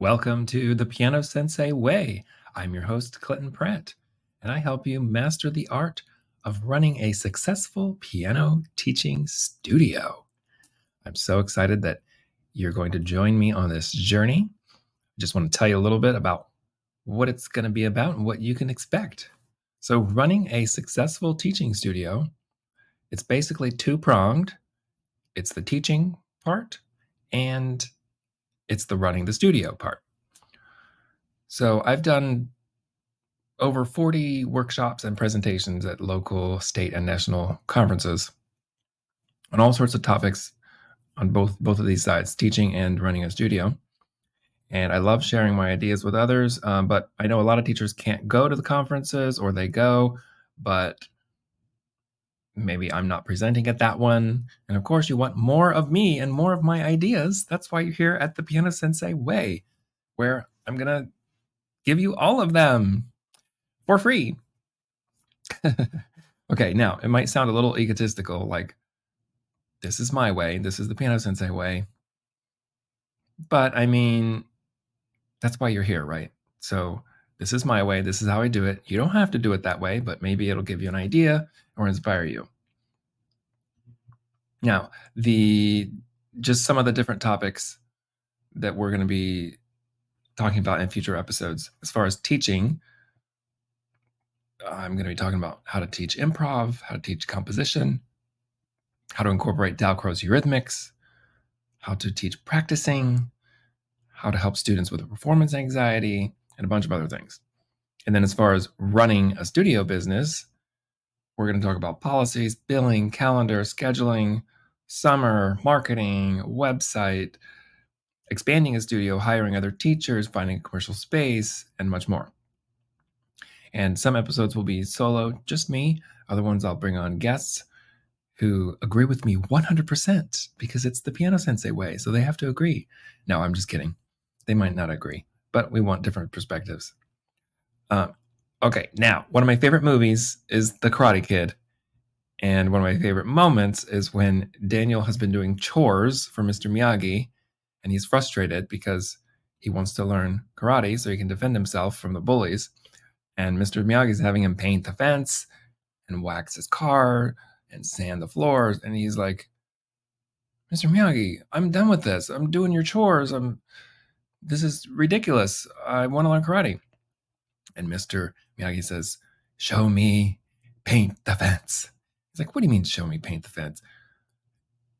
Welcome to the Piano Sensei Way. I'm your host, Clinton Pratt, and I help you master the art of running a successful piano teaching studio. I'm so excited that you're going to join me on this journey. I just want to tell you a little bit about what it's going to be about and what you can expect. So, running a successful teaching studio, it's basically two pronged. It's the teaching part and it's the running the studio part. So, I've done over 40 workshops and presentations at local, state, and national conferences on all sorts of topics on both both of these sides, teaching and running a studio. And I love sharing my ideas with others. Um, but I know a lot of teachers can't go to the conferences or they go, but maybe I'm not presenting at that one. And of course, you want more of me and more of my ideas. That's why you're here at the Piano Sensei Way, where I'm going to give you all of them for free. okay, now it might sound a little egotistical, like this is my way, this is the piano sensei way. But I mean, that's why you're here, right? So this is my way, this is how I do it. You don't have to do it that way, but maybe it'll give you an idea or inspire you. Now, the just some of the different topics that we're going to be talking about in future episodes as far as teaching I'm going to be talking about how to teach improv, how to teach composition, how to incorporate Dalcroze eurythmics, how to teach practicing, how to help students with performance anxiety, and a bunch of other things. And then, as far as running a studio business, we're going to talk about policies, billing, calendar, scheduling, summer, marketing, website, expanding a studio, hiring other teachers, finding a commercial space, and much more. And some episodes will be solo, just me. Other ones I'll bring on guests who agree with me 100% because it's the piano sensei way. So they have to agree. No, I'm just kidding. They might not agree, but we want different perspectives. Uh, okay, now, one of my favorite movies is The Karate Kid. And one of my favorite moments is when Daniel has been doing chores for Mr. Miyagi and he's frustrated because he wants to learn karate so he can defend himself from the bullies and Mr. Miyagi's having him paint the fence and wax his car and sand the floors. And he's like, Mr. Miyagi, I'm done with this. I'm doing your chores. I'm this is ridiculous. I want to learn karate. And Mr. Miyagi says, Show me paint the fence. He's like, What do you mean show me paint the fence?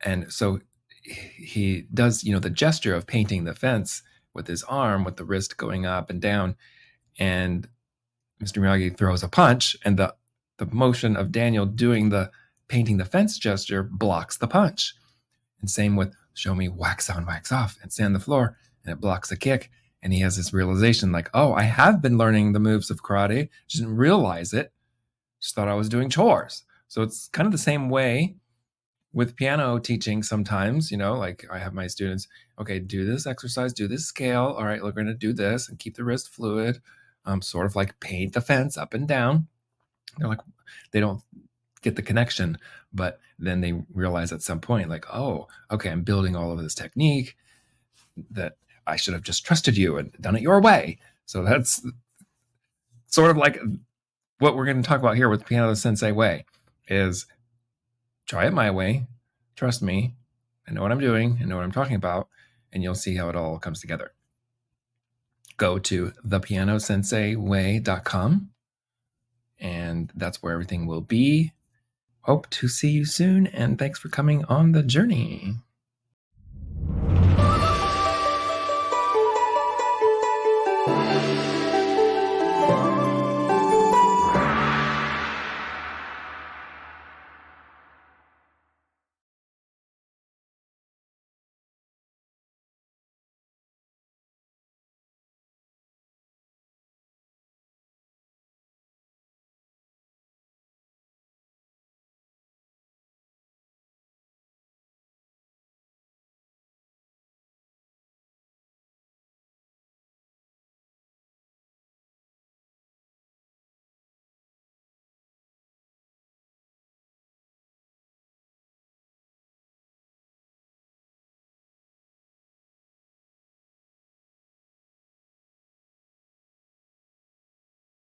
And so he does, you know, the gesture of painting the fence with his arm, with the wrist going up and down. And Mr. Miyagi throws a punch, and the the motion of Daniel doing the painting the fence gesture blocks the punch. And same with show me wax on, wax off, and sand the floor, it blocks a kick. And he has this realization like, oh, I have been learning the moves of karate, just didn't realize it, just thought I was doing chores. So it's kind of the same way with piano teaching sometimes, you know, like I have my students, okay, do this exercise, do this scale. All right, we're going to do this and keep the wrist fluid um, sort of like paint the fence up and down. They're like, they don't get the connection, but then they realize at some point, like, oh, okay, I'm building all of this technique that I should have just trusted you and done it your way. So that's sort of like what we're going to talk about here with Piano Sensei Way is try it my way, trust me, I know what I'm doing, I know what I'm talking about, and you'll see how it all comes together go to thepianosenseiway.com and that's where everything will be. Hope to see you soon and thanks for coming on the journey.